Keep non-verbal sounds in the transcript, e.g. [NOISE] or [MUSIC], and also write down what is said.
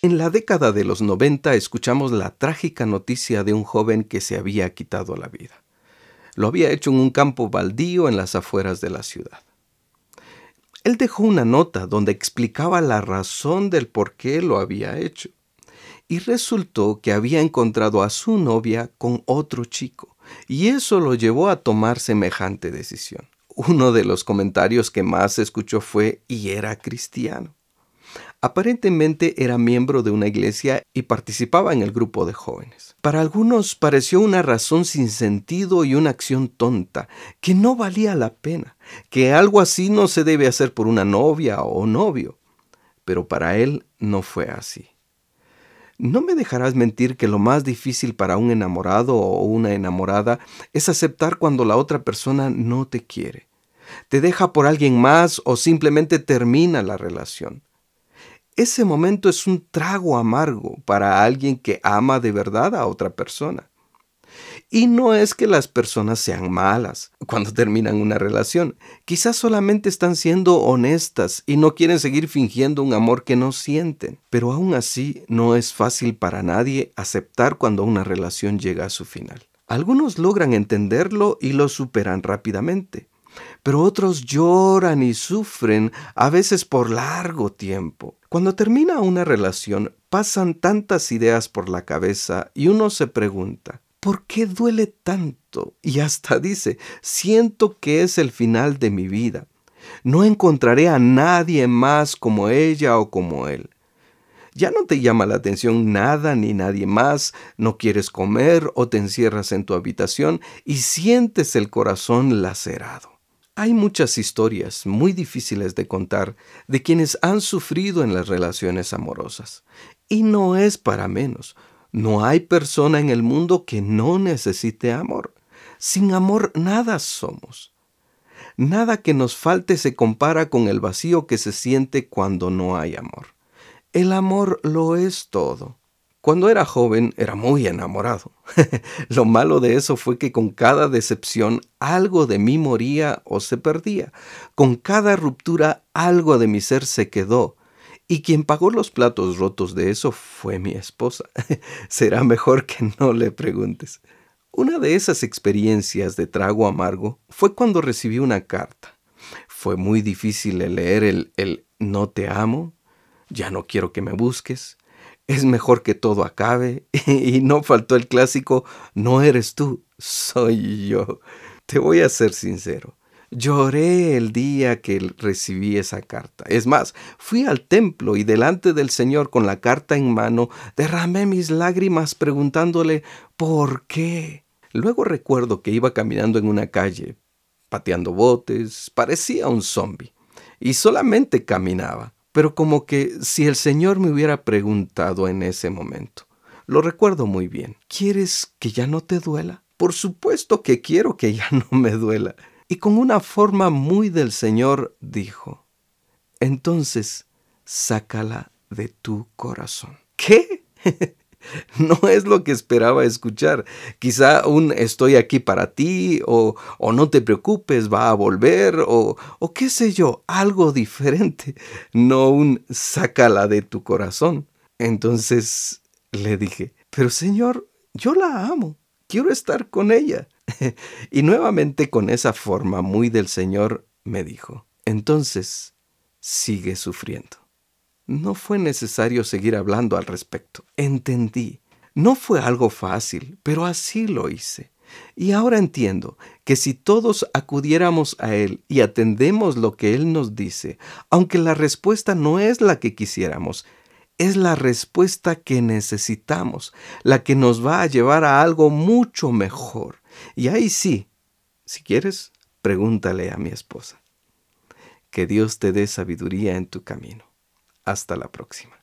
En la década de los 90 escuchamos la trágica noticia de un joven que se había quitado la vida. Lo había hecho en un campo baldío en las afueras de la ciudad. Él dejó una nota donde explicaba la razón del por qué lo había hecho. Y resultó que había encontrado a su novia con otro chico, y eso lo llevó a tomar semejante decisión. Uno de los comentarios que más escuchó fue, y era cristiano. Aparentemente era miembro de una iglesia y participaba en el grupo de jóvenes. Para algunos pareció una razón sin sentido y una acción tonta, que no valía la pena, que algo así no se debe hacer por una novia o novio. Pero para él no fue así. No me dejarás mentir que lo más difícil para un enamorado o una enamorada es aceptar cuando la otra persona no te quiere. Te deja por alguien más o simplemente termina la relación ese momento es un trago amargo para alguien que ama de verdad a otra persona. Y no es que las personas sean malas cuando terminan una relación, quizás solamente están siendo honestas y no quieren seguir fingiendo un amor que no sienten. Pero aún así no es fácil para nadie aceptar cuando una relación llega a su final. Algunos logran entenderlo y lo superan rápidamente, pero otros lloran y sufren a veces por largo tiempo. Cuando termina una relación, pasan tantas ideas por la cabeza y uno se pregunta, ¿por qué duele tanto? Y hasta dice, siento que es el final de mi vida. No encontraré a nadie más como ella o como él. Ya no te llama la atención nada ni nadie más, no quieres comer o te encierras en tu habitación y sientes el corazón lacerado. Hay muchas historias muy difíciles de contar de quienes han sufrido en las relaciones amorosas. Y no es para menos. No hay persona en el mundo que no necesite amor. Sin amor nada somos. Nada que nos falte se compara con el vacío que se siente cuando no hay amor. El amor lo es todo. Cuando era joven era muy enamorado. [LAUGHS] Lo malo de eso fue que con cada decepción algo de mí moría o se perdía. Con cada ruptura algo de mi ser se quedó. Y quien pagó los platos rotos de eso fue mi esposa. [LAUGHS] Será mejor que no le preguntes. Una de esas experiencias de trago amargo fue cuando recibí una carta. Fue muy difícil leer el, el no te amo, ya no quiero que me busques, es mejor que todo acabe. [LAUGHS] Y no faltó el clásico, no eres tú, soy yo. Te voy a ser sincero. Lloré el día que recibí esa carta. Es más, fui al templo y delante del Señor con la carta en mano, derramé mis lágrimas preguntándole ¿por qué? Luego recuerdo que iba caminando en una calle, pateando botes, parecía un zombi, y solamente caminaba pero como que si el Señor me hubiera preguntado en ese momento. Lo recuerdo muy bien. ¿Quieres que ya no te duela? Por supuesto que quiero que ya [LAUGHS] no me duela. Y con una forma muy del Señor dijo, entonces sácala de tu corazón. ¿Qué? [LAUGHS] [LAUGHS] no es lo que esperaba escuchar. Quizá un estoy aquí para ti o, o no te preocupes, va a volver o, o qué sé yo, algo diferente, [LAUGHS] no un sácala de tu corazón. Entonces le dije, pero Señor, yo la amo, quiero estar con ella. [LAUGHS] y nuevamente con esa forma muy del Señor me dijo, entonces sigue sufriendo. No fue necesario seguir hablando al respecto. Entendí. No fue algo fácil, pero así lo hice. Y ahora entiendo que si todos acudiéramos a Él y atendemos lo que Él nos dice, aunque la respuesta no es la que quisiéramos, es la respuesta que necesitamos, la que nos va a llevar a algo mucho mejor. Y ahí sí, si quieres, pregúntale a mi esposa. Que Dios te dé sabiduría en tu camino. Hasta la próxima.